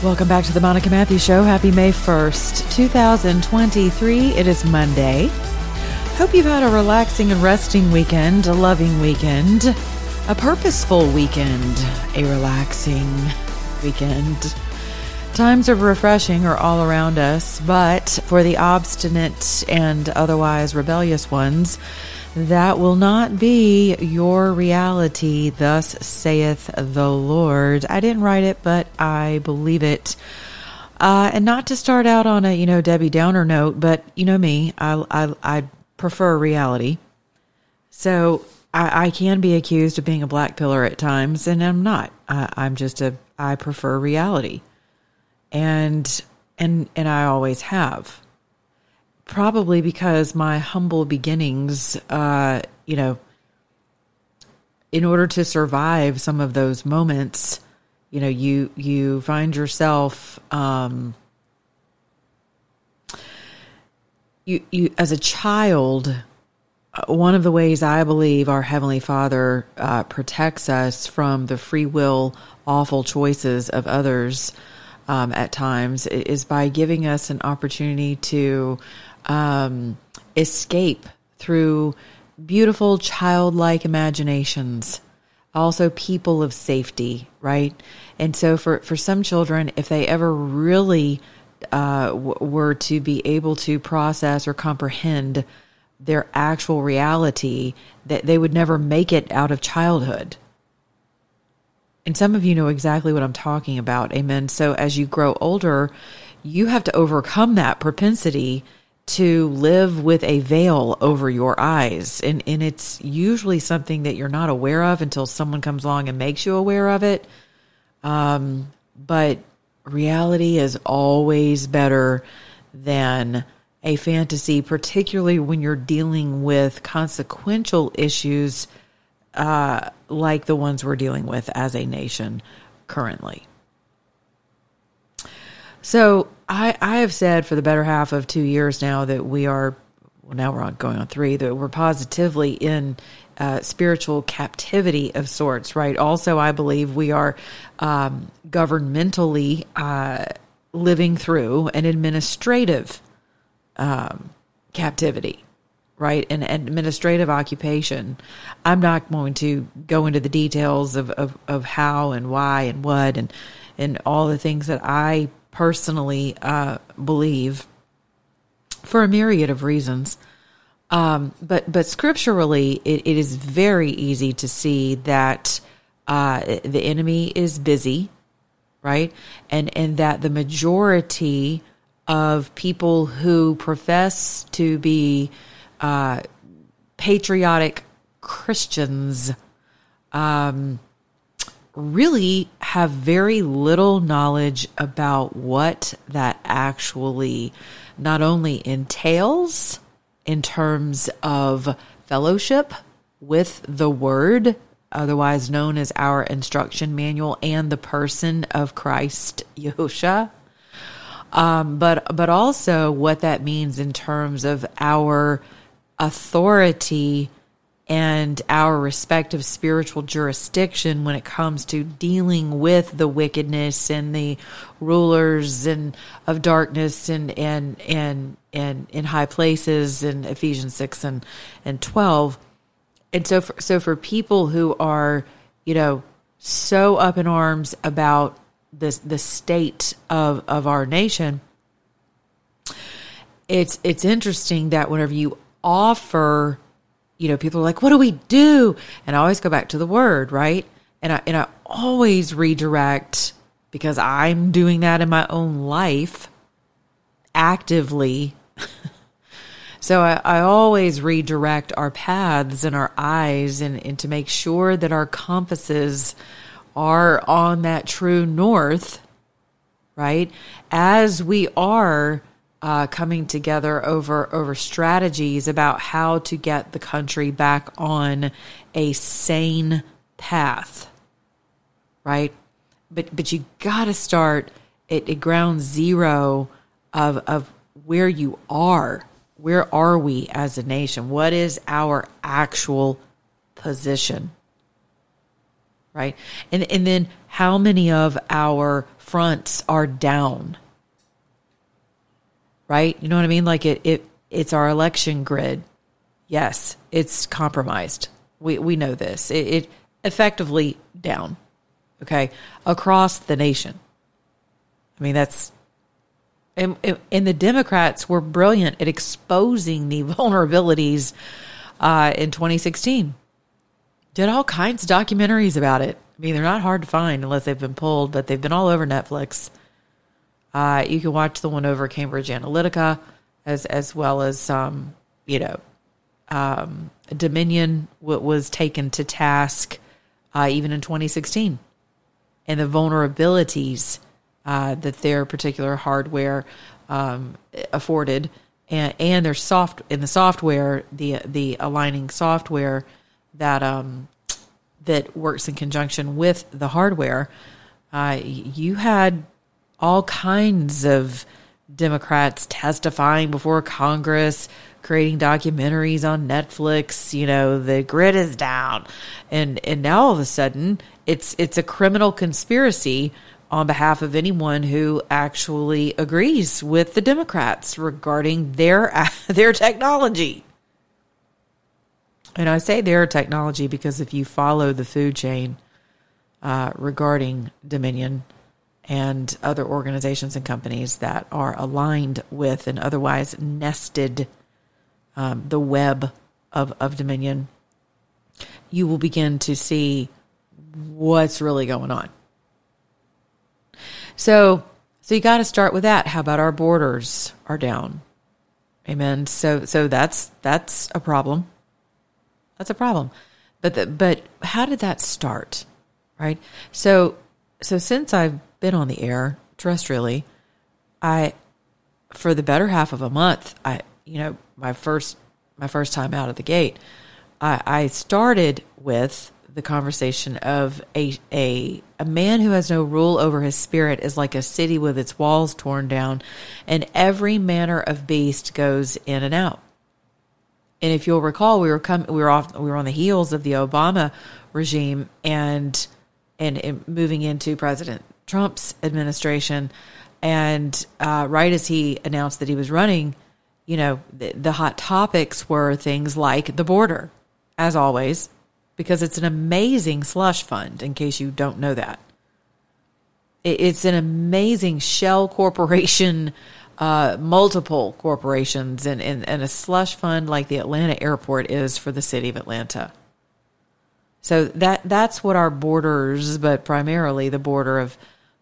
Welcome back to the Monica Matthews Show. Happy May 1st, 2023. It is Monday. Hope you've had a relaxing and resting weekend, a loving weekend, a purposeful weekend, a relaxing weekend. Times of refreshing are all around us, but for the obstinate and otherwise rebellious ones, that will not be your reality, thus saith the Lord. I didn't write it, but I believe it. Uh, and not to start out on a, you know, Debbie Downer note, but you know me, I, I, I prefer reality. So I, I can be accused of being a black pillar at times, and I'm not. I, I'm just a, I prefer reality. And, and, and I always have probably because my humble beginnings, uh, you know, in order to survive some of those moments, you know, you you find yourself um, you you as a child. uh, One of the ways I believe our Heavenly Father uh, protects us from the free will awful choices of others um, at times is by giving us an opportunity to um, escape through beautiful childlike imaginations also people of safety right and so for for some children if they ever really uh, w- were to be able to process or comprehend their actual reality that they would never make it out of childhood and some of you know exactly what I'm talking about. Amen. So as you grow older, you have to overcome that propensity to live with a veil over your eyes. And, and it's usually something that you're not aware of until someone comes along and makes you aware of it. Um, but reality is always better than a fantasy, particularly when you're dealing with consequential issues uh, like the ones we're dealing with as a nation currently. So I, I have said for the better half of two years now that we are, well, now we're on going on three, that we're positively in uh, spiritual captivity of sorts, right? Also, I believe we are um, governmentally uh, living through an administrative um, captivity right? An administrative occupation. I'm not going to go into the details of, of, of how and why and what and and all the things that I personally uh, believe for a myriad of reasons. Um, but but scripturally, it, it is very easy to see that uh, the enemy is busy, right? And and that the majority of people who profess to be uh, patriotic Christians um, really have very little knowledge about what that actually not only entails in terms of fellowship with the Word, otherwise known as our instruction manual, and the person of Christ Yahusha um, but but also what that means in terms of our authority and our respective spiritual jurisdiction when it comes to dealing with the wickedness and the rulers and of darkness and and and and in high places in Ephesians six and and twelve. And so for, so for people who are you know so up in arms about the the state of of our nation it's it's interesting that whenever you offer you know people are like what do we do? And i always go back to the word right? And i and i always redirect because i'm doing that in my own life actively. So I, I always redirect our paths and our eyes and, and to make sure that our compasses are on that true north right? As we are uh, coming together over over strategies about how to get the country back on a sane path, right? But but you got to start at, at ground zero of of where you are. Where are we as a nation? What is our actual position? Right? And and then how many of our fronts are down? Right? You know what I mean? Like it it it's our election grid. Yes, it's compromised. We we know this. It, it effectively down. Okay? Across the nation. I mean, that's and, and the Democrats were brilliant at exposing the vulnerabilities uh, in 2016. Did all kinds of documentaries about it. I mean, they're not hard to find unless they've been pulled, but they've been all over Netflix. Uh, you can watch the one over Cambridge Analytica, as as well as um, you know, um, Dominion w- was taken to task uh, even in 2016, and the vulnerabilities uh, that their particular hardware um, afforded, and, and their soft in the software, the the aligning software that um, that works in conjunction with the hardware. Uh, you had all kinds of Democrats testifying before Congress, creating documentaries on Netflix. You know, the grid is down, and and now all of a sudden it's it's a criminal conspiracy on behalf of anyone who actually agrees with the Democrats regarding their their technology. And I say their technology because if you follow the food chain uh, regarding Dominion and other organizations and companies that are aligned with and otherwise nested um, the web of, of Dominion, you will begin to see what's really going on. So, so you got to start with that. How about our borders are down? Amen. So, so that's that's a problem. That's a problem. But the, but how did that start? Right. So so since I've been on the air terrestrially, I for the better half of a month, I you know my first my first time out of the gate, I, I started with the conversation of a, a a man who has no rule over his spirit is like a city with its walls torn down, and every manner of beast goes in and out. And if you'll recall, we were coming, we were off, we were on the heels of the Obama regime, and and, and moving into President Trump's administration, and uh, right as he announced that he was running, you know, the, the hot topics were things like the border, as always because it's an amazing slush fund, in case you don't know that. It's an amazing shell corporation, uh, multiple corporations, and, and, and a slush fund like the Atlanta airport is for the city of Atlanta. So that that's what our borders, but primarily the border of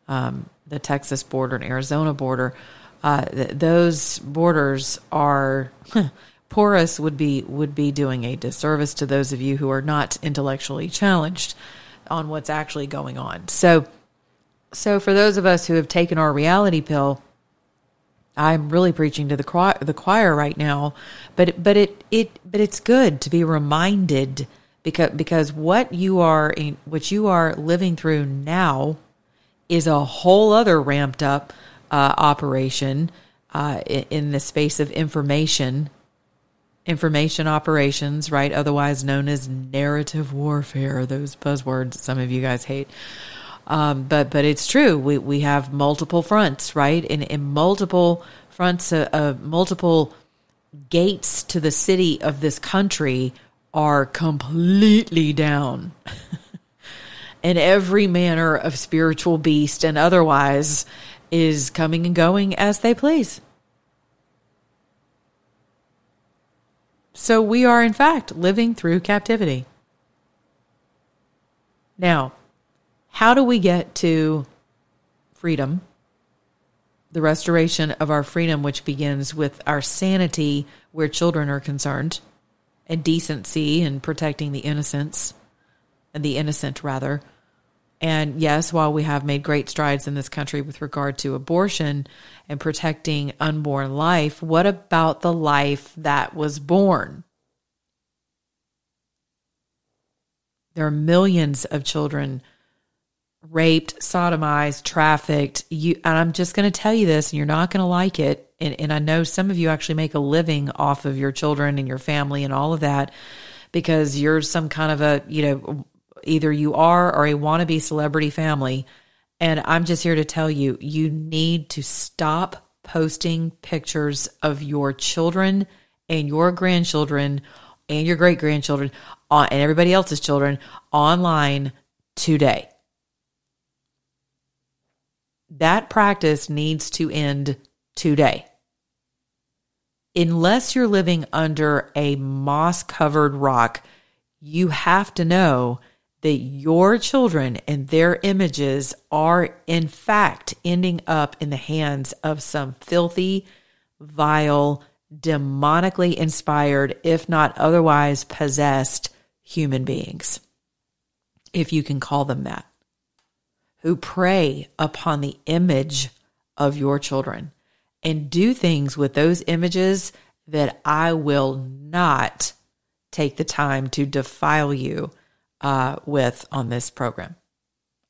um, the Texas border and Arizona border, uh, th- those borders are porous would be would be doing a disservice to those of you who are not intellectually challenged on what's actually going on. So so for those of us who have taken our reality pill, I'm really preaching to the choir, the choir right now, but but it it but it's good to be reminded because because what you are in, what you are living through now is a whole other ramped up uh, operation uh, in, the space of information information operations, right? Otherwise known as narrative warfare, those buzzwords some of you guys hate. Um, but but it's true. We we have multiple fronts, right? In in multiple fronts, uh, uh, multiple gates to the city of this country are completely down. and every manner of spiritual beast and otherwise is coming and going as they please. So we are, in fact, living through captivity. Now, how do we get to freedom? The restoration of our freedom, which begins with our sanity where children are concerned, and decency and protecting the innocents, and the innocent, rather. And yes, while we have made great strides in this country with regard to abortion and protecting unborn life, what about the life that was born? There are millions of children raped, sodomized, trafficked. You and I'm just going to tell you this, and you're not going to like it. And, and I know some of you actually make a living off of your children and your family and all of that because you're some kind of a you know either you are or a wannabe celebrity family. And I'm just here to tell you, you need to stop posting pictures of your children and your grandchildren and your great grandchildren uh, and everybody else's children online today. That practice needs to end today. Unless you're living under a moss covered rock, you have to know that your children and their images are, in fact, ending up in the hands of some filthy, vile, demonically inspired, if not otherwise possessed human beings, if you can call them that, who prey upon the image of your children and do things with those images that I will not take the time to defile you uh, with on this program.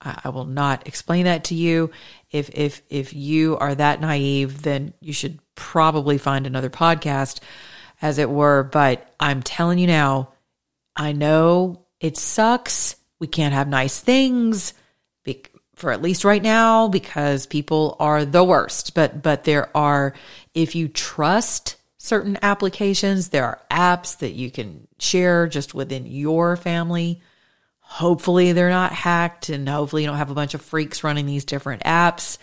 I, I will not explain that to you. If if if you are that naive, then you should probably find another podcast, as it were. But I'm telling you now, I know it sucks. We can't have nice things for at least right now because people are the worst. But but there are if you trust certain applications, there are apps that you can share just within your family Hopefully, they're not hacked, and hopefully, you don't have a bunch of freaks running these different apps.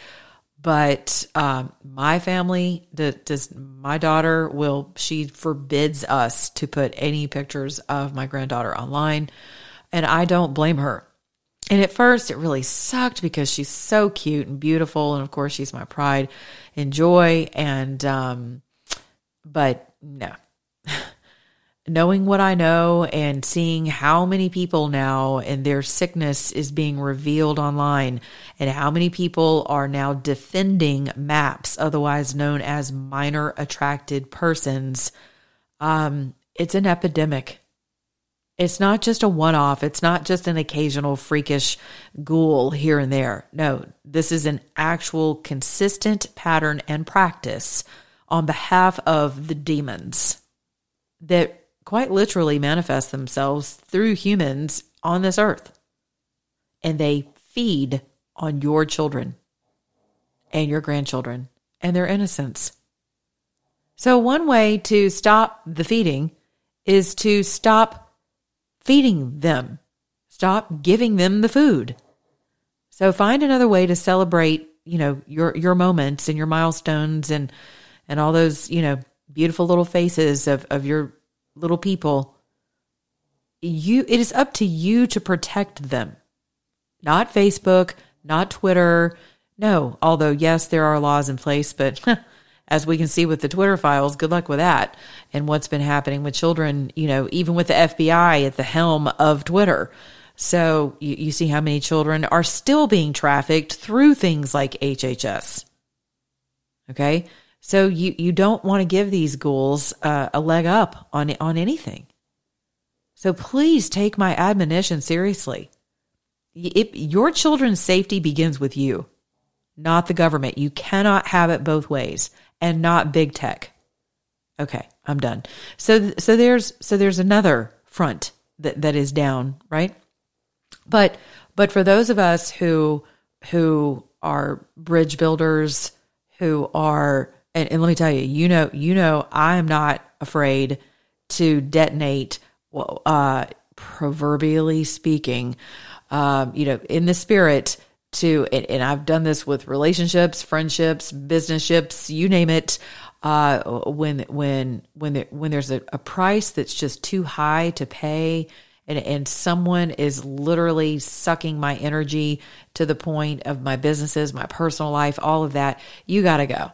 But um, my family, does my daughter will she forbids us to put any pictures of my granddaughter online, and I don't blame her. And at first, it really sucked because she's so cute and beautiful, and of course, she's my pride and joy. And um, but no, knowing what I know and seeing how many people now and their sickness is being revealed online and how many people are now defending MAPS, otherwise known as minor attracted persons, um, it's an epidemic. It's not just a one off. It's not just an occasional freakish ghoul here and there. No, this is an actual consistent pattern and practice on behalf of the demons that quite literally manifest themselves through humans on this earth. And they feed on your children and your grandchildren and their innocence. So, one way to stop the feeding is to stop feeding them, stop giving them the food. So, find another way to celebrate, you know, your your moments and your milestones and and all those, you know, beautiful little faces of of your little people, you it is up to you to protect them. Not Facebook, not Twitter. No, although yes, there are laws in place, but as we can see with the Twitter files, good luck with that. And what's been happening with children, you know, even with the FBI at the helm of Twitter. So you, you see how many children are still being trafficked through things like HHS. Okay. So you you don't want to give these ghouls uh, a leg up on on anything. So please take my admonition seriously. If your children's safety begins with you, not the government. You cannot have it both ways, and not big tech. Okay, I'm done. So so there's so there's another front that that is down, right? But but for those of us who who are bridge builders, who are and, and let me tell you, you know, you know, I am not afraid to detonate. Well, uh, proverbially speaking, um, you know, in the spirit to, and, and, I've done this with relationships, friendships, business ships, you name it. Uh, when when when there, when there's a, a price that's just too high to pay, and, and someone is literally sucking my energy to the point of my businesses, my personal life, all of that, you got to go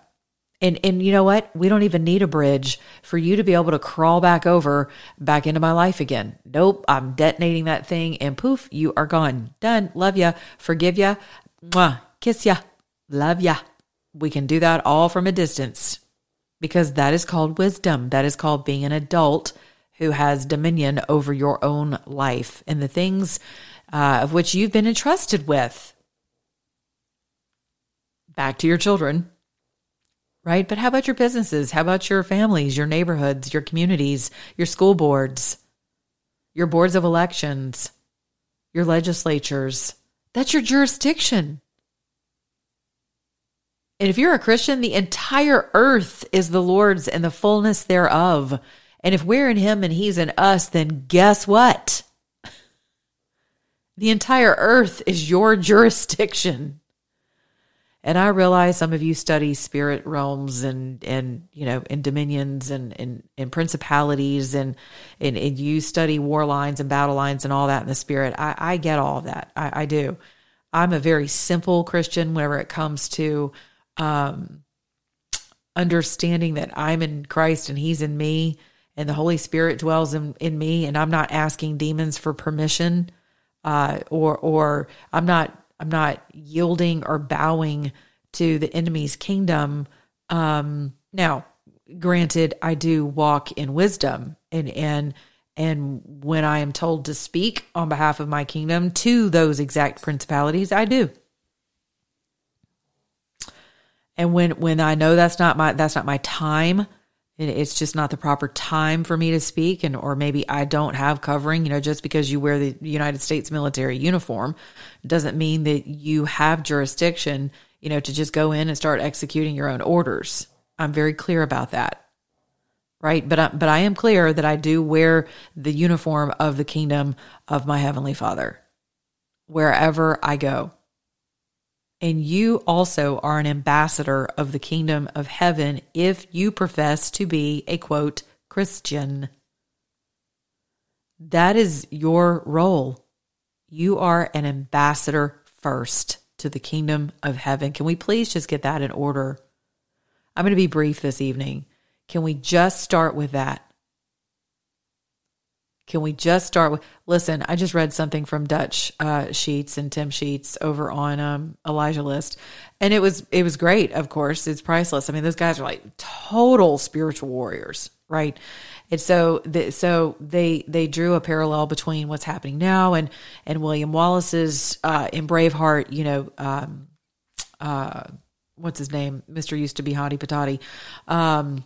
And and you know what? We don't even need a bridge for you to be able to crawl back over back into my life again. Nope, I'm detonating that thing and poof, you are gone. Done. Love ya. Forgive ya. Mwah. Kiss ya. Love ya. We can do that all from a distance because that is called wisdom. That is called being an adult who has dominion over your own life and the things uh, of which you've been entrusted with. Back to your children right? But how about your businesses? How about your families, your neighborhoods, your communities, your school boards, your boards of elections, your legislatures? That's your jurisdiction. And if you're a Christian, the entire earth is the Lord's and the fullness thereof. And if we're in Him and He's in us, then guess what? The entire earth is your jurisdiction. And I realize some of you study spirit realms and, and you know, and dominions and, and, and principalities and, and, and you study war lines and battle lines and all that in the spirit. I, I get all of that. I, I do. I'm a very simple Christian whenever it comes to um, understanding that I'm in Christ and He's in me and the Holy Spirit dwells in, in me and I'm not asking demons for permission uh, or or I'm not I'm not yielding or bowing to the enemy's kingdom. Um, now, granted, I do walk in wisdom and, and, and when I am told to speak on behalf of my kingdom to those exact principalities, I do. And when, when I know that's not my, that's not my time, it's just not the proper time for me to speak and or maybe I don't have covering, you know, just because you wear the United States military uniform doesn't mean that you have jurisdiction, you know, to just go in and start executing your own orders. I'm very clear about that. Right? But I, but I am clear that I do wear the uniform of the kingdom of my heavenly Father wherever I go. And you also are an ambassador of the kingdom of heaven if you profess to be a quote, Christian. That is your role. You are an ambassador first to the kingdom of heaven. Can we please just get that in order? I'm going to be brief this evening. Can we just start with that? Can we just start with? Listen, I just read something from Dutch uh, Sheets and Tim Sheets over on um, Elijah List, and it was it was great. Of course, it's priceless. I mean, those guys are like total spiritual warriors, right? And so, the, so they they drew a parallel between what's happening now and and William Wallace's uh, in Braveheart. You know, um, uh, what's his name? Mister used to be Hottie Patati. Um,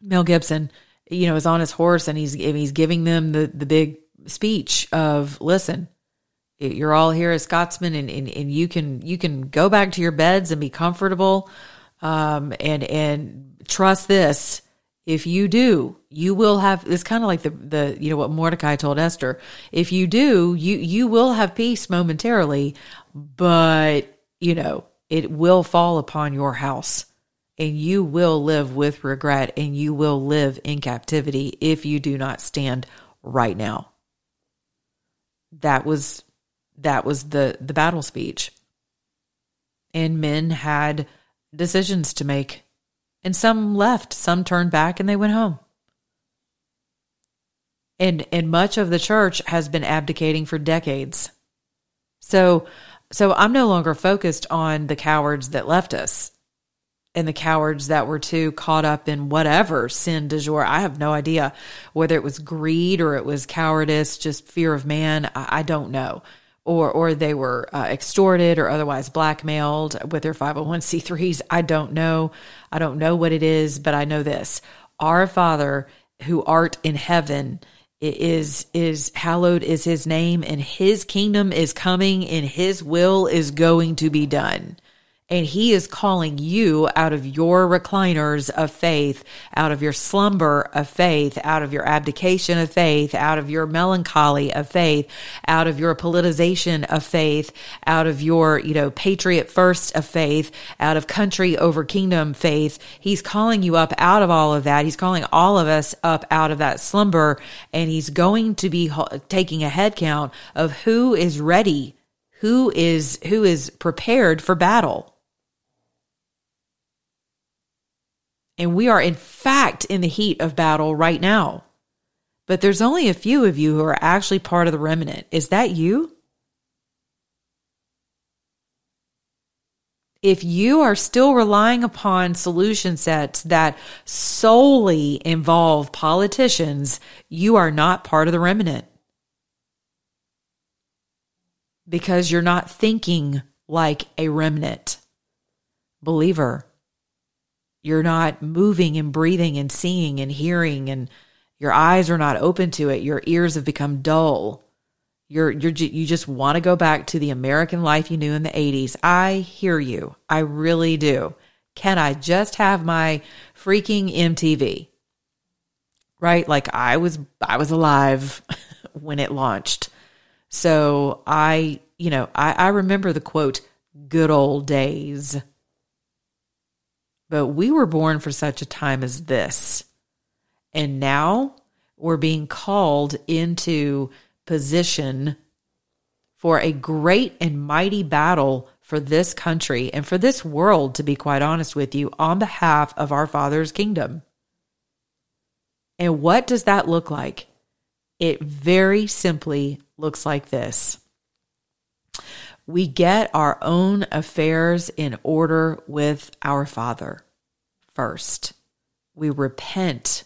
Mel Gibson you know, is on his horse and he's he's giving them the the big speech of listen, you're all here as Scotsmen and, and, and you can you can go back to your beds and be comfortable um, and and trust this. If you do you will have it's kind of like the the you know what Mordecai told Esther. If you do you you will have peace momentarily but you know it will fall upon your house and you will live with regret and you will live in captivity if you do not stand right now. That was that was the the battle speech. And men had decisions to make. And some left, some turned back and they went home. And and much of the church has been abdicating for decades. So so I'm no longer focused on the cowards that left us and the cowards that were too caught up in whatever sin du jour. I have no idea whether it was greed or it was cowardice, just fear of man. I, I don't know. Or, or they were uh, extorted or otherwise blackmailed with their 501c3s. I don't know. I don't know what it is, but I know this. Our Father who art in heaven is is hallowed is his name and his kingdom is coming and his will is going to be done and he is calling you out of your recliners of faith, out of your slumber of faith, out of your abdication of faith, out of your melancholy of faith, out of your politicization of faith, out of your, you know, patriot first of faith, out of country over kingdom faith. He's calling you up out of all of that. He's calling all of us up out of that slumber and he's going to be taking a head count of who is ready, who is, who is prepared for battle And we are, in fact, in the heat of battle right now. But there's only a few of you who are actually part of the remnant. Is that you? If you are still relying upon solution sets that solely involve politicians, you are not part of the remnant because you're not thinking like a remnant believer. You're not moving and breathing and seeing and hearing, and your eyes are not open to it. Your ears have become dull. You're, you're, you just want to go back to the American life you knew in the 80s. I hear you. I really do. Can I just have my freaking MTV? Right? Like I was, I was alive when it launched. So I, you know, I, I remember the quote, good old days. But we were born for such a time as this. And now we're being called into position for a great and mighty battle for this country and for this world, to be quite honest with you, on behalf of our Father's kingdom. And what does that look like? It very simply looks like this we get our own affairs in order with our Father first. We repent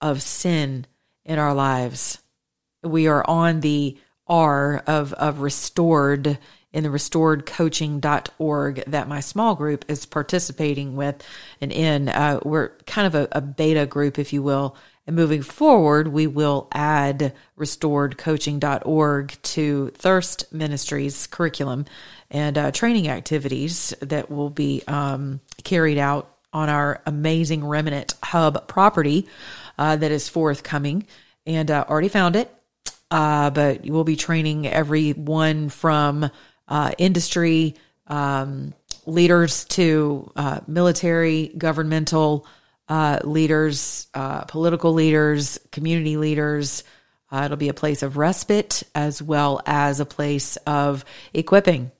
of sin in our lives. We are on the R of, of restored in the restoredcoaching.org that my small group is participating with and in. Uh, we're kind of a, a beta group, if you will, and moving forward, we will add restoredcoaching.org to Thirst Ministries curriculum and uh, training activities that will be um, carried out on our amazing Remnant Hub property uh, that is forthcoming. And uh, already found it, uh, but we'll be training everyone from uh, industry um, leaders to uh, military, governmental uh, leaders, uh, political leaders, community leaders. Uh, it'll be a place of respite as well as a place of equipping.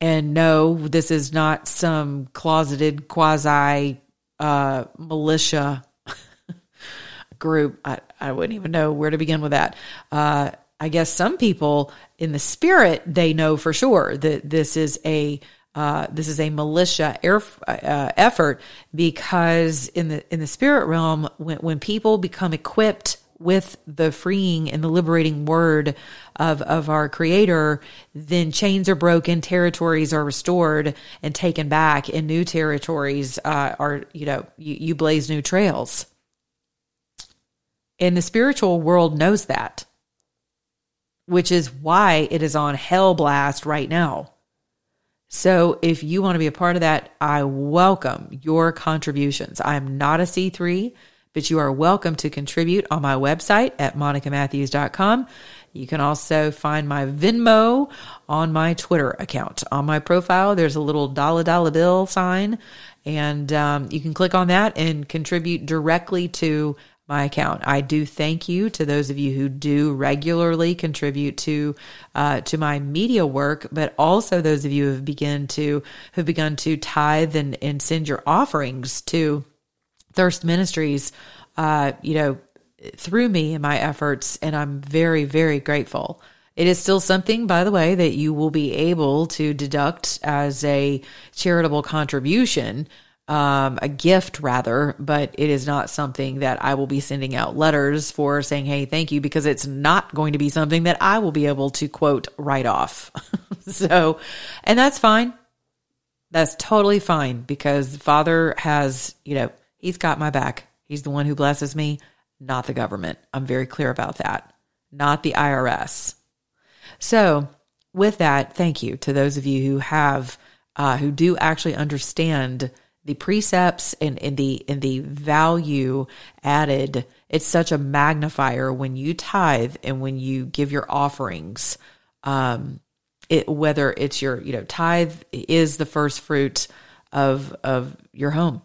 And no, this is not some closeted quasi uh, militia group. I, I wouldn't even know where to begin with that. Uh, I guess some people in the spirit, they know for sure that this is a uh, this is a militia air, uh, effort because in the in the spirit realm, when when people become equipped with the freeing and the liberating word of of our Creator, then chains are broken, territories are restored and taken back, and new territories uh, are you know you, you blaze new trails. And the spiritual world knows that, which is why it is on hell blast right now so if you want to be a part of that, I welcome your contributions. I'm not a C3, but you are welcome to contribute on my website at monicamatthews.com. You can also find my Venmo on my Twitter account. On my profile, there's a little dollar dollar bill sign, and um, you can click on that and contribute directly to my account. I do thank you to those of you who do regularly contribute to uh, to my media work, but also those of you who have begun to have begun to tithe and, and send your offerings to Thirst Ministries. Uh, you know, through me and my efforts, and I'm very very grateful. It is still something, by the way, that you will be able to deduct as a charitable contribution um, a gift rather, but it is not something that I will be sending out letters for saying, Hey, thank you, because it's not going to be something that I will be able to quote write off. so, and that's fine. That's totally fine because Father has, you know, he's got my back. He's the one who blesses me, not the government. I'm very clear about that, not the IRS. So, with that, thank you to those of you who have, uh, who do actually understand the precepts and, and the and the value added it's such a magnifier when you tithe and when you give your offerings. Um it whether it's your you know tithe is the first fruit of of your home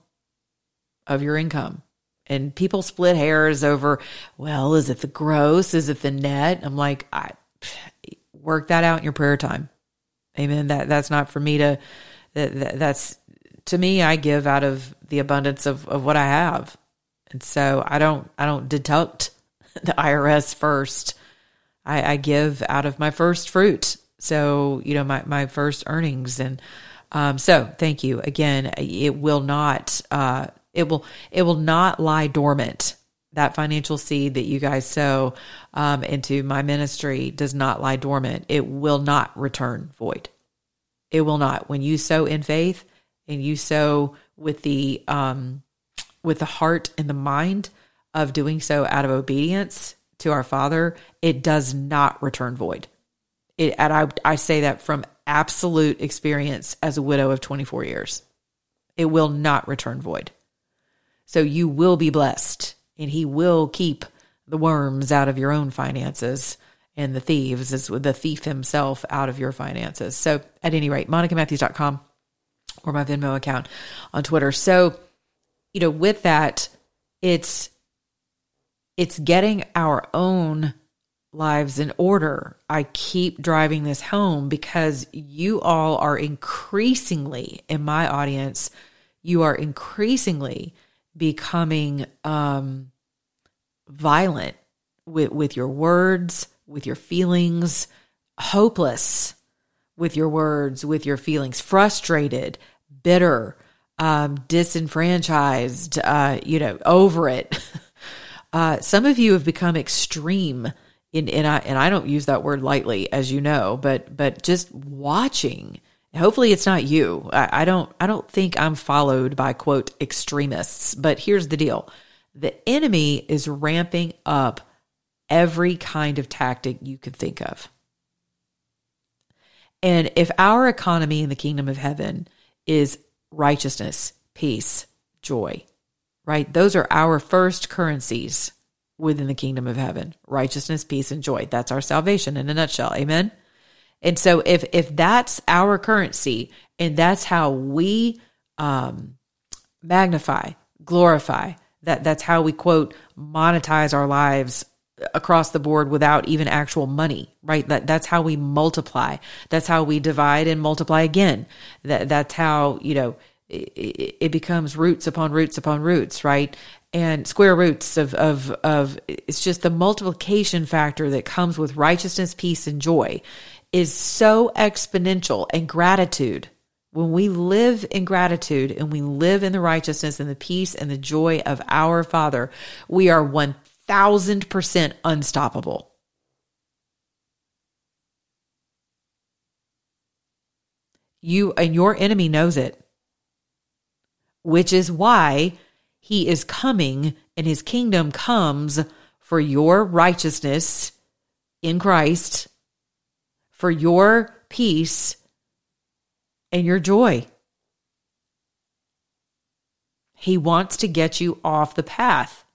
of your income. And people split hairs over well is it the gross? Is it the net? I'm like i work that out in your prayer time. Amen. That that's not for me to that, that that's to me, I give out of the abundance of, of what I have. And so I don't I don't deduct the IRS first. I, I give out of my first fruit. So, you know, my, my first earnings. And um, so thank you. Again, it will not uh, it will it will not lie dormant. That financial seed that you guys sow um, into my ministry does not lie dormant. It will not return void. It will not. When you sow in faith and you sow with the um, with the heart and the mind of doing so out of obedience to our Father, it does not return void. It, and I, I say that from absolute experience as a widow of 24 years. It will not return void. So you will be blessed, and He will keep the worms out of your own finances and the thieves, as the thief himself, out of your finances. So at any rate, monicamatthews.com or my Venmo account on Twitter. So, you know, with that, it's it's getting our own lives in order. I keep driving this home because you all are increasingly in my audience, you are increasingly becoming um, violent with with your words, with your feelings, hopeless with your words, with your feelings, frustrated, bitter, um, disenfranchised, uh, you know, over it. Uh, some of you have become extreme in, and I, and I don't use that word lightly, as you know, but, but just watching, hopefully it's not you. I, I don't, I don't think I'm followed by quote extremists, but here's the deal. The enemy is ramping up every kind of tactic you could think of. And if our economy in the kingdom of heaven is righteousness, peace, joy, right? Those are our first currencies within the kingdom of heaven righteousness, peace, and joy. That's our salvation in a nutshell. Amen. And so if if that's our currency and that's how we um, magnify, glorify, that that's how we quote monetize our lives across the board without even actual money, right? That that's how we multiply. That's how we divide and multiply again. That that's how, you know, it, it becomes roots upon roots upon roots, right? And square roots of, of, of, it's just the multiplication factor that comes with righteousness, peace, and joy is so exponential and gratitude. When we live in gratitude and we live in the righteousness and the peace and the joy of our Father, we are 1000% unstoppable. You and your enemy knows it which is why he is coming and his kingdom comes for your righteousness in Christ, for your peace and your joy. He wants to get you off the path.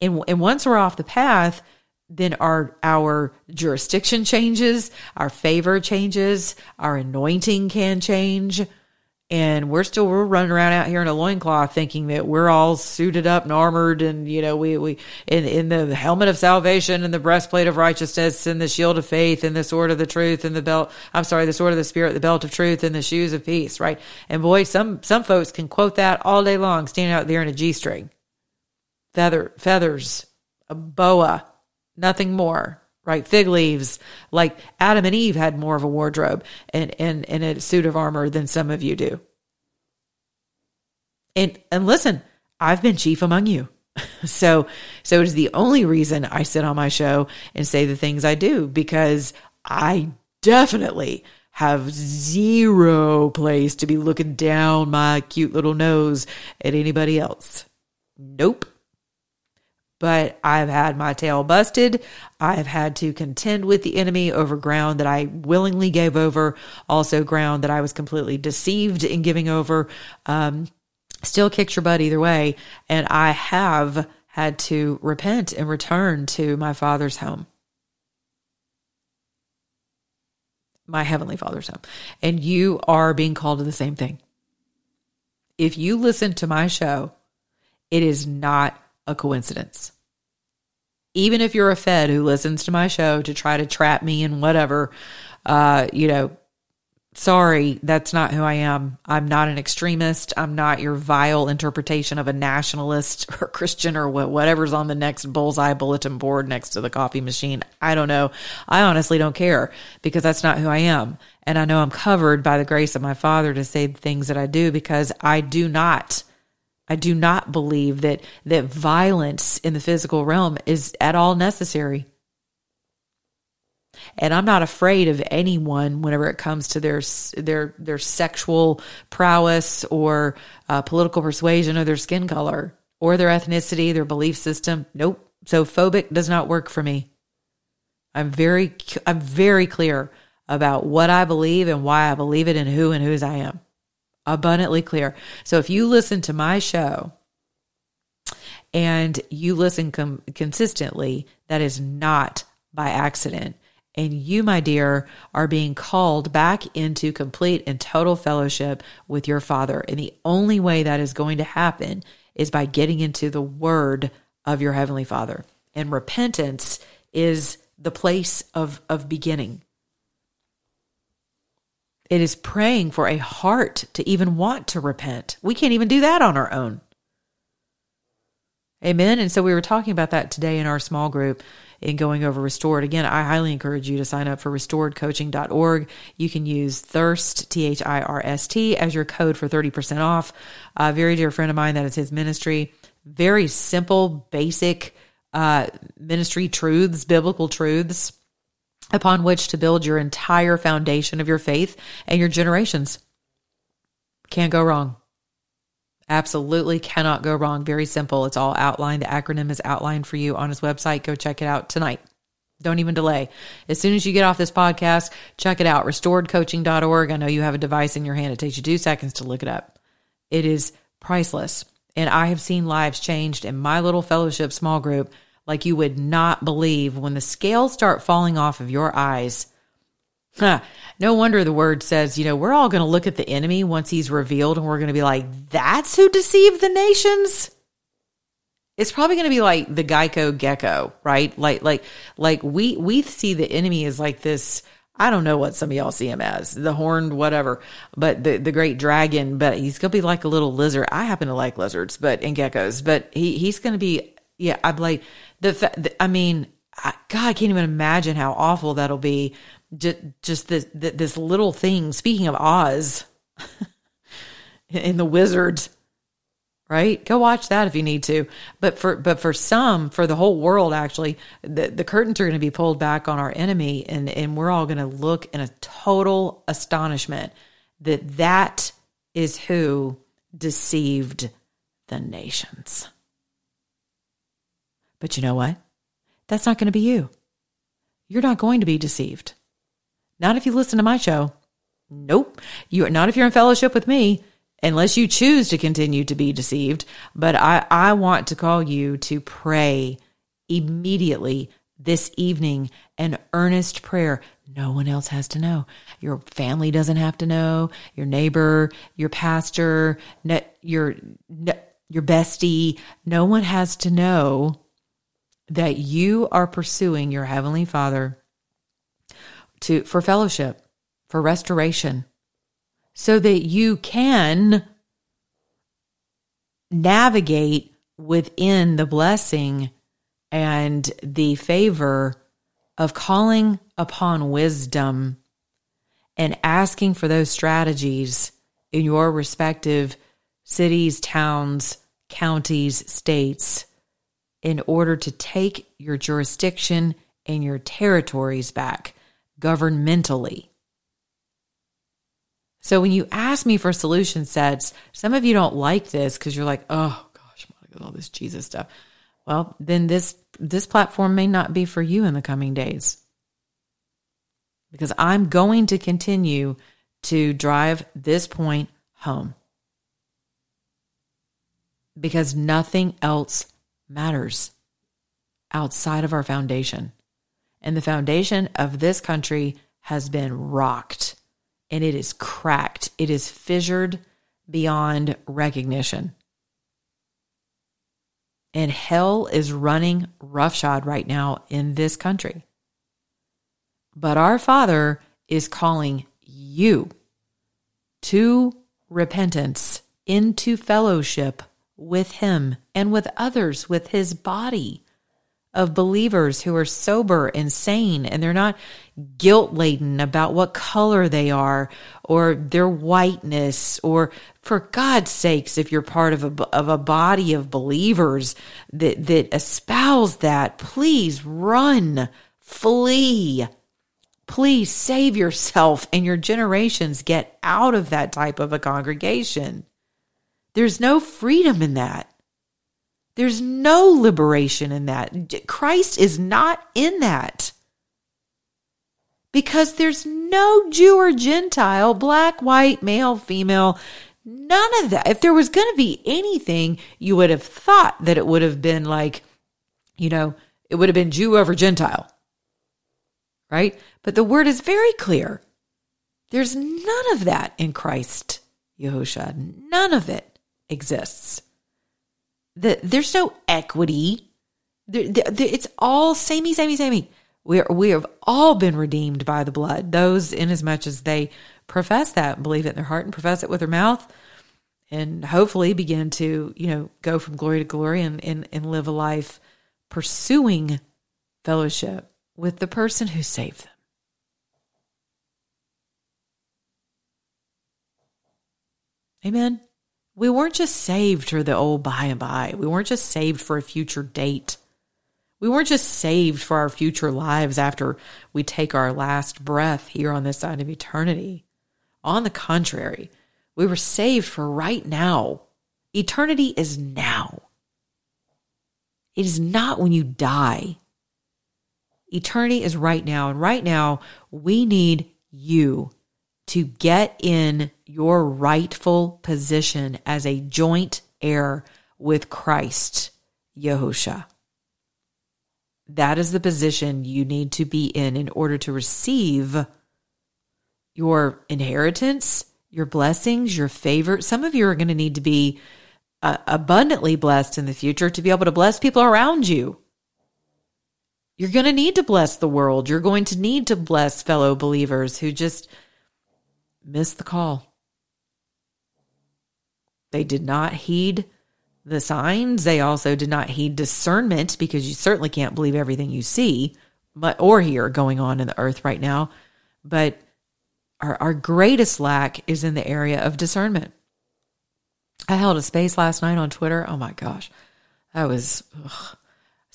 And, and once we're off the path, then our our jurisdiction changes, our favor changes, our anointing can change, and we're still we're running around out here in a loincloth thinking that we're all suited up and armored and you know we we in in the helmet of salvation and the breastplate of righteousness and the shield of faith and the sword of the truth and the belt I'm sorry the sword of the spirit the belt of truth and the shoes of peace right? And boy some some folks can quote that all day long standing out there in a g-string feather feathers a boa nothing more right? Fig leaves, like Adam and Eve had more of a wardrobe and, and, and a suit of armor than some of you do. And, and listen, I've been chief among you. So, so it is the only reason I sit on my show and say the things I do because I definitely have zero place to be looking down my cute little nose at anybody else. Nope but I've had my tail busted. I've had to contend with the enemy over ground that I willingly gave over, also ground that I was completely deceived in giving over. Um, still kicks your butt either way. And I have had to repent and return to my father's home. My heavenly father's home. And you are being called to the same thing. If you listen to my show, it is not a coincidence. Even if you're a Fed who listens to my show to try to trap me in whatever, uh, you know, sorry, that's not who I am. I'm not an extremist. I'm not your vile interpretation of a nationalist or Christian or whatever's on the next bullseye bulletin board next to the coffee machine. I don't know. I honestly don't care because that's not who I am. And I know I'm covered by the grace of my Father to say the things that I do because I do not. I do not believe that that violence in the physical realm is at all necessary. And I'm not afraid of anyone whenever it comes to their their their sexual prowess or uh, political persuasion or their skin color or their ethnicity, their belief system. Nope. So phobic does not work for me. I'm very I'm very clear about what I believe and why I believe it and who and whose I am. Abundantly clear. So if you listen to my show and you listen com- consistently, that is not by accident. And you, my dear, are being called back into complete and total fellowship with your Father. And the only way that is going to happen is by getting into the Word of your Heavenly Father. And repentance is the place of, of beginning. It is praying for a heart to even want to repent. We can't even do that on our own. Amen. And so we were talking about that today in our small group in going over Restored. Again, I highly encourage you to sign up for restoredcoaching.org. You can use Thirst, T H I R S T, as your code for 30% off. A very dear friend of mine, that is his ministry. Very simple, basic uh, ministry truths, biblical truths upon which to build your entire foundation of your faith and your generations. Can't go wrong. Absolutely cannot go wrong. Very simple. It's all outlined. The acronym is outlined for you on his website. Go check it out tonight. Don't even delay. As soon as you get off this podcast, check it out. Restoredcoaching.org. I know you have a device in your hand. It takes you two seconds to look it up. It is priceless. And I have seen lives changed in my little fellowship small group like you would not believe when the scales start falling off of your eyes. No wonder the word says, you know, we're all going to look at the enemy once he's revealed and we're going to be like, that's who deceived the nations. It's probably going to be like the Geico gecko, right? Like, like, like we, we see the enemy as like this. I don't know what some of y'all see him as the horned, whatever, but the, the great dragon, but he's going to be like a little lizard. I happen to like lizards, but and geckos, but he, he's going to be, yeah, I'm like the, the I mean, I, God, I can't even imagine how awful that'll be just, just this this little thing. Speaking of Oz, in the Wizards, right? Go watch that if you need to. But for but for some, for the whole world, actually, the the curtains are going to be pulled back on our enemy, and and we're all going to look in a total astonishment that that is who deceived the nations. But you know what? That's not going to be you. You're not going to be deceived. Not if you listen to my show. Nope. You are not if you're in fellowship with me, unless you choose to continue to be deceived. But I, I want to call you to pray immediately this evening an earnest prayer. No one else has to know. Your family doesn't have to know. Your neighbor, your pastor, your your bestie. No one has to know that you are pursuing your heavenly Father to for fellowship, for restoration, so that you can navigate within the blessing and the favor of calling upon wisdom and asking for those strategies in your respective cities, towns, counties, states in order to take your jurisdiction and your territories back governmentally. So when you ask me for solution sets, some of you don't like this because you're like, oh gosh, at all this Jesus stuff. Well, then this this platform may not be for you in the coming days. Because I'm going to continue to drive this point home. Because nothing else matters outside of our foundation. And the foundation of this country has been rocked and it is cracked. It is fissured beyond recognition. And hell is running roughshod right now in this country. But our Father is calling you to repentance, into fellowship with Him and with others, with His body of believers who are sober and sane and they're not guilt laden about what color they are or their whiteness or for God's sakes if you're part of a of a body of believers that that espouse that please run flee. Please save yourself and your generations. Get out of that type of a congregation there's no freedom in that there's no liberation in that. Christ is not in that. Because there's no Jew or Gentile, black, white, male, female, none of that. If there was going to be anything, you would have thought that it would have been like, you know, it would have been Jew over Gentile. Right? But the word is very clear. There's none of that in Christ, Yehoshua. None of it exists the, there's no equity. There, there, it's all samey, samey, samey. We are, we have all been redeemed by the blood. Those, in as much as they profess that, believe it in their heart, and profess it with their mouth, and hopefully begin to, you know, go from glory to glory and, and, and live a life pursuing fellowship with the person who saved them. Amen. We weren't just saved for the old by and by. We weren't just saved for a future date. We weren't just saved for our future lives after we take our last breath here on this side of eternity. On the contrary, we were saved for right now. Eternity is now. It is not when you die. Eternity is right now. And right now, we need you to get in your rightful position as a joint heir with Christ, Yahusha. That is the position you need to be in in order to receive your inheritance, your blessings, your favor. Some of you are going to need to be uh, abundantly blessed in the future to be able to bless people around you. You're going to need to bless the world. You're going to need to bless fellow believers who just missed the call. They did not heed the signs. They also did not heed discernment because you certainly can't believe everything you see but or hear going on in the earth right now. But our, our greatest lack is in the area of discernment. I held a space last night on Twitter. Oh my gosh. That was ugh,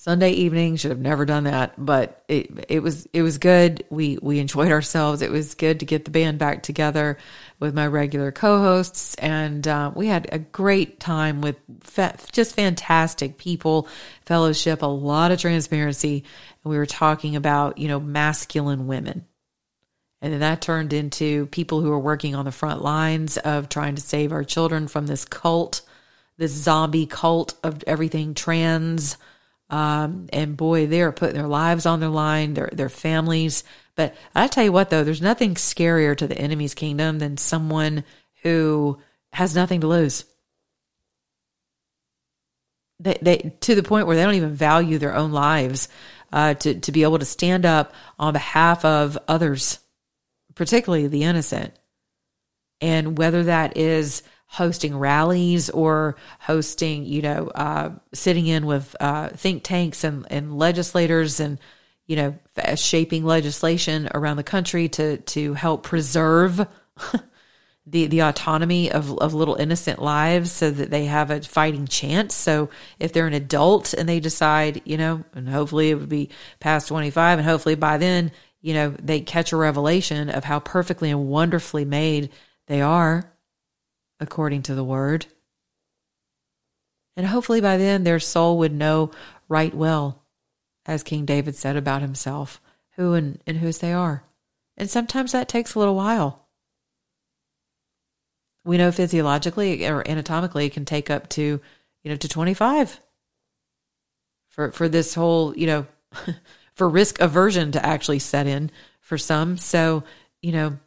Sunday evening. Should have never done that, but it it was it was good. We we enjoyed ourselves. It was good to get the band back together with my regular co-hosts, and uh, we had a great time with fa- just fantastic people, fellowship, a lot of transparency, and we were talking about you know masculine women. And then that turned into people who are working on the front lines of trying to save our children from this cult, this zombie cult of everything trans, um, and boy, they are putting their lives on their line, their their families. But I tell you what, though, there's nothing scarier to the enemy's kingdom than someone who has nothing to lose. They, they to the point where they don't even value their own lives uh, to to be able to stand up on behalf of others, particularly the innocent, and whether that is hosting rallies or hosting, you know, uh, sitting in with uh, think tanks and, and legislators and, you know, shaping legislation around the country to to help preserve the the autonomy of of little innocent lives so that they have a fighting chance. So if they're an adult and they decide, you know, and hopefully it would be past 25 and hopefully by then, you know, they catch a revelation of how perfectly and wonderfully made they are according to the word. And hopefully by then their soul would know right well, as King David said about himself, who and, and whose they are. And sometimes that takes a little while. We know physiologically or anatomically it can take up to, you know, to 25 for, for this whole, you know, for risk aversion to actually set in for some. So, you know,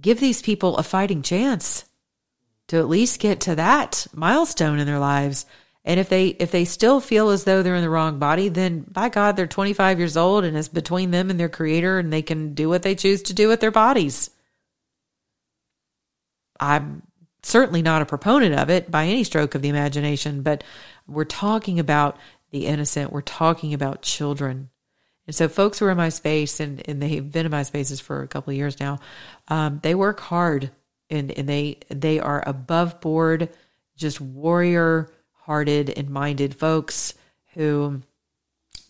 give these people a fighting chance to at least get to that milestone in their lives. And if they if they still feel as though they're in the wrong body, then by God, they're 25 years old and it's between them and their creator and they can do what they choose to do with their bodies. I'm certainly not a proponent of it by any stroke of the imagination, but we're talking about the innocent. We're talking about children. And so folks who are in my space and, and they've been in my spaces for a couple of years now, um, they work hard and, and they they are above board, just warrior hearted and minded folks who,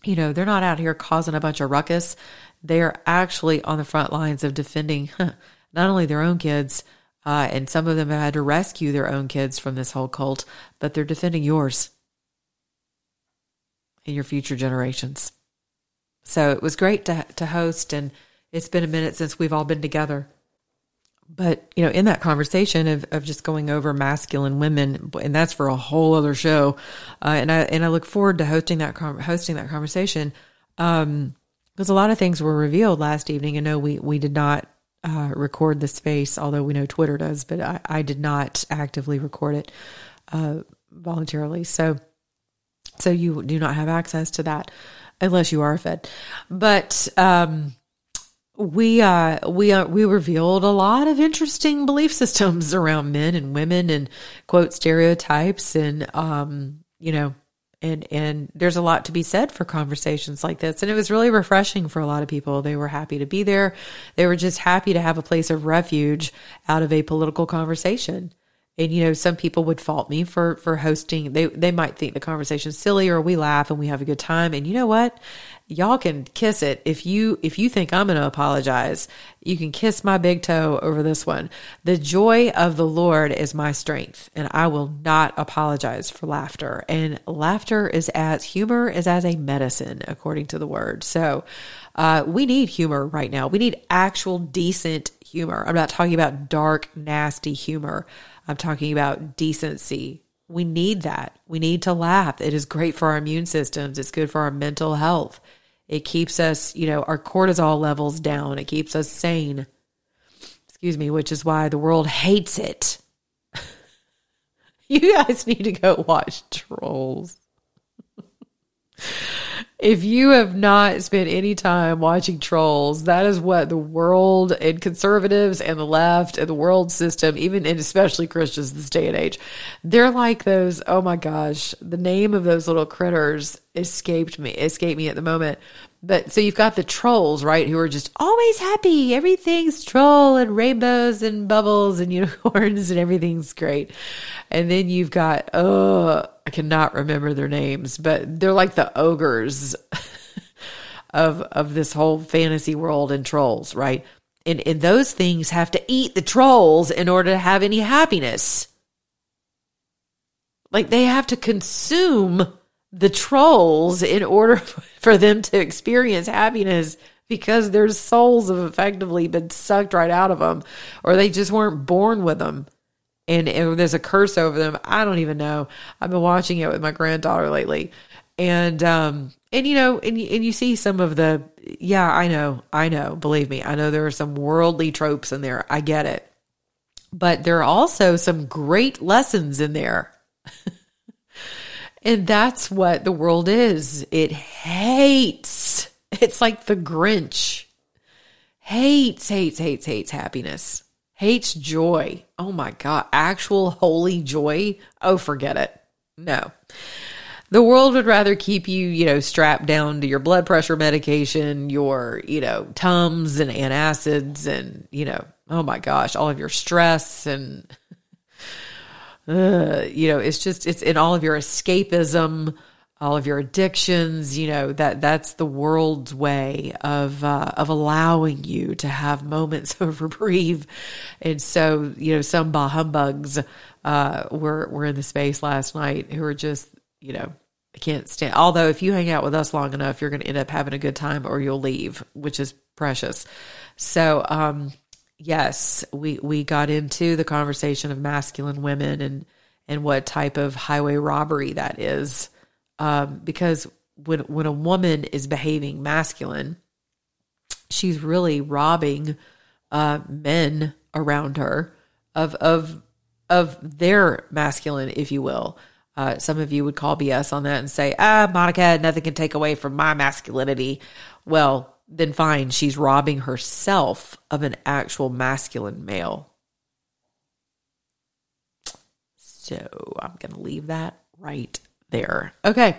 you know, they're not out here causing a bunch of ruckus. They are actually on the front lines of defending not only their own kids, uh, and some of them have had to rescue their own kids from this whole cult, but they're defending yours and your future generations. So it was great to to host, and it's been a minute since we've all been together. But you know, in that conversation of, of just going over masculine women, and that's for a whole other show. Uh, and I and I look forward to hosting that hosting that conversation because um, a lot of things were revealed last evening. and no we we did not uh, record the space, although we know Twitter does, but I, I did not actively record it uh, voluntarily. So, so you do not have access to that unless you are fed. But um, we uh, we uh, we revealed a lot of interesting belief systems around men and women and quote stereotypes and um, you know and and there's a lot to be said for conversations like this. And it was really refreshing for a lot of people. They were happy to be there. They were just happy to have a place of refuge out of a political conversation. And you know some people would fault me for for hosting they they might think the conversation's silly or we laugh and we have a good time. And you know what y'all can kiss it if you if you think i'm going to apologize you can kiss my big toe over this one the joy of the lord is my strength and i will not apologize for laughter and laughter is as humor is as a medicine according to the word so uh, we need humor right now we need actual decent humor i'm not talking about dark nasty humor i'm talking about decency we need that. We need to laugh. It is great for our immune systems. It's good for our mental health. It keeps us, you know, our cortisol levels down. It keeps us sane. Excuse me, which is why the world hates it. you guys need to go watch Trolls. if you have not spent any time watching Trolls, that is what the world and conservatives and the left and the world system, even and especially Christians this day and age, they're like those. Oh my gosh, the name of those little critters escaped me, escaped me at the moment. But so you've got the trolls, right, who are just always happy. Everything's troll and rainbows and bubbles and unicorns and everything's great. And then you've got, oh, I cannot remember their names, but they're like the ogres of of this whole fantasy world and trolls, right? And and those things have to eat the trolls in order to have any happiness. Like they have to consume the trolls in order for them to experience happiness because their souls have effectively been sucked right out of them or they just weren't born with them. And, and there's a curse over them. I don't even know. I've been watching it with my granddaughter lately. And um and you know and, and you see some of the yeah i know i know believe me i know there are some worldly tropes in there. I get it. But there are also some great lessons in there And that's what the world is. It hates. It's like the Grinch. Hates, hates, hates, hates happiness. Hates joy. Oh my God. Actual holy joy. Oh, forget it. No. The world would rather keep you, you know, strapped down to your blood pressure medication, your, you know, Tums and antacids and, you know, oh my gosh, all of your stress and uh, you know, it's just it's in all of your escapism, all of your addictions. You know that that's the world's way of uh, of allowing you to have moments of reprieve. And so, you know, some bah humbugs uh, were were in the space last night who were just, you know, I can't stand. Although, if you hang out with us long enough, you're going to end up having a good time, or you'll leave, which is precious. So, um, yes, we we got into the conversation of masculine women and and what type of highway robbery that is, um, because when when a woman is behaving masculine, she's really robbing uh, men around her of of of their masculine, if you will. Uh, some of you would call BS on that and say, ah, Monica, nothing can take away from my masculinity. Well, then fine, she's robbing herself of an actual masculine male. So I'm going to leave that right there. Okay.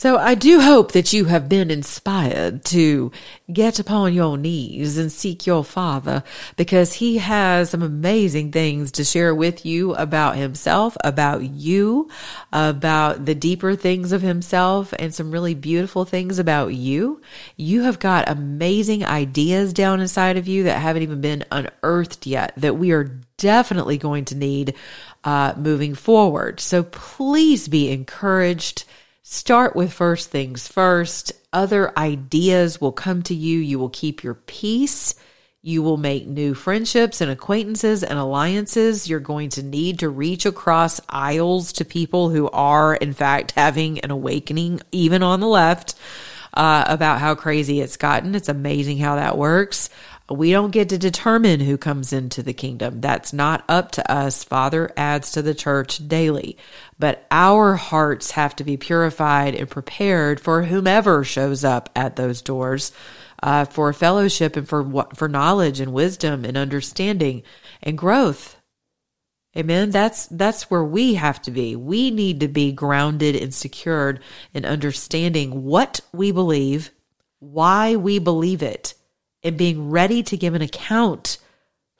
So I do hope that you have been inspired to get upon your knees and seek your father because he has some amazing things to share with you about himself, about you, about the deeper things of himself and some really beautiful things about you. You have got amazing ideas down inside of you that haven't even been unearthed yet that we are definitely going to need uh, moving forward. So please be encouraged. Start with first things first. Other ideas will come to you. You will keep your peace. You will make new friendships and acquaintances and alliances. You're going to need to reach across aisles to people who are, in fact, having an awakening, even on the left, uh, about how crazy it's gotten. It's amazing how that works. We don't get to determine who comes into the kingdom. That's not up to us. Father adds to the church daily. But our hearts have to be purified and prepared for whomever shows up at those doors uh, for fellowship and for for knowledge and wisdom and understanding and growth. Amen. That's that's where we have to be. We need to be grounded and secured in understanding what we believe, why we believe it, and being ready to give an account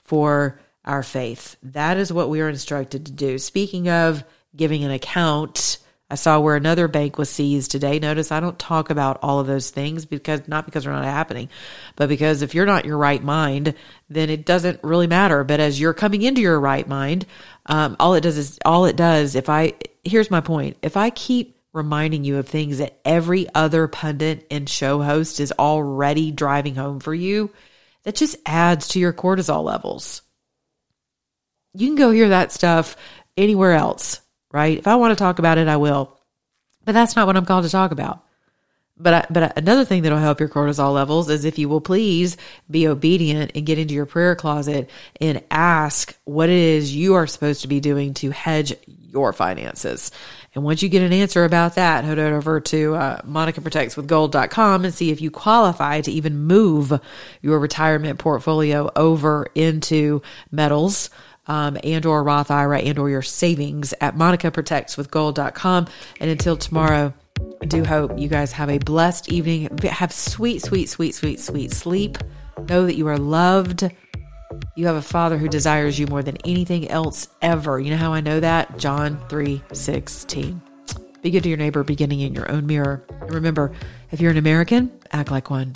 for our faith. That is what we are instructed to do. Speaking of giving an account, I saw where another bank was seized today. Notice I don't talk about all of those things because not because they're not happening, but because if you're not your right mind, then it doesn't really matter. But as you're coming into your right mind, um, all it does is all it does. If I here's my point, if I keep reminding you of things that every other pundit and show host is already driving home for you, that just adds to your cortisol levels. You can go hear that stuff anywhere else, right? If I want to talk about it, I will. But that's not what I'm called to talk about. But I, but another thing that'll help your cortisol levels is if you will please be obedient and get into your prayer closet and ask what it is you are supposed to be doing to hedge your finances. And once you get an answer about that, head over to uh, monicaprotectswithgold.com and see if you qualify to even move your retirement portfolio over into metals. Um, and or Roth IRA and or your savings at monicaprotectswithgold.com. And until tomorrow, I do hope you guys have a blessed evening. Have sweet, sweet, sweet, sweet, sweet sleep. Know that you are loved. You have a father who desires you more than anything else ever. You know how I know that? John 3 16. Be good to your neighbor, beginning in your own mirror. And remember, if you're an American, act like one.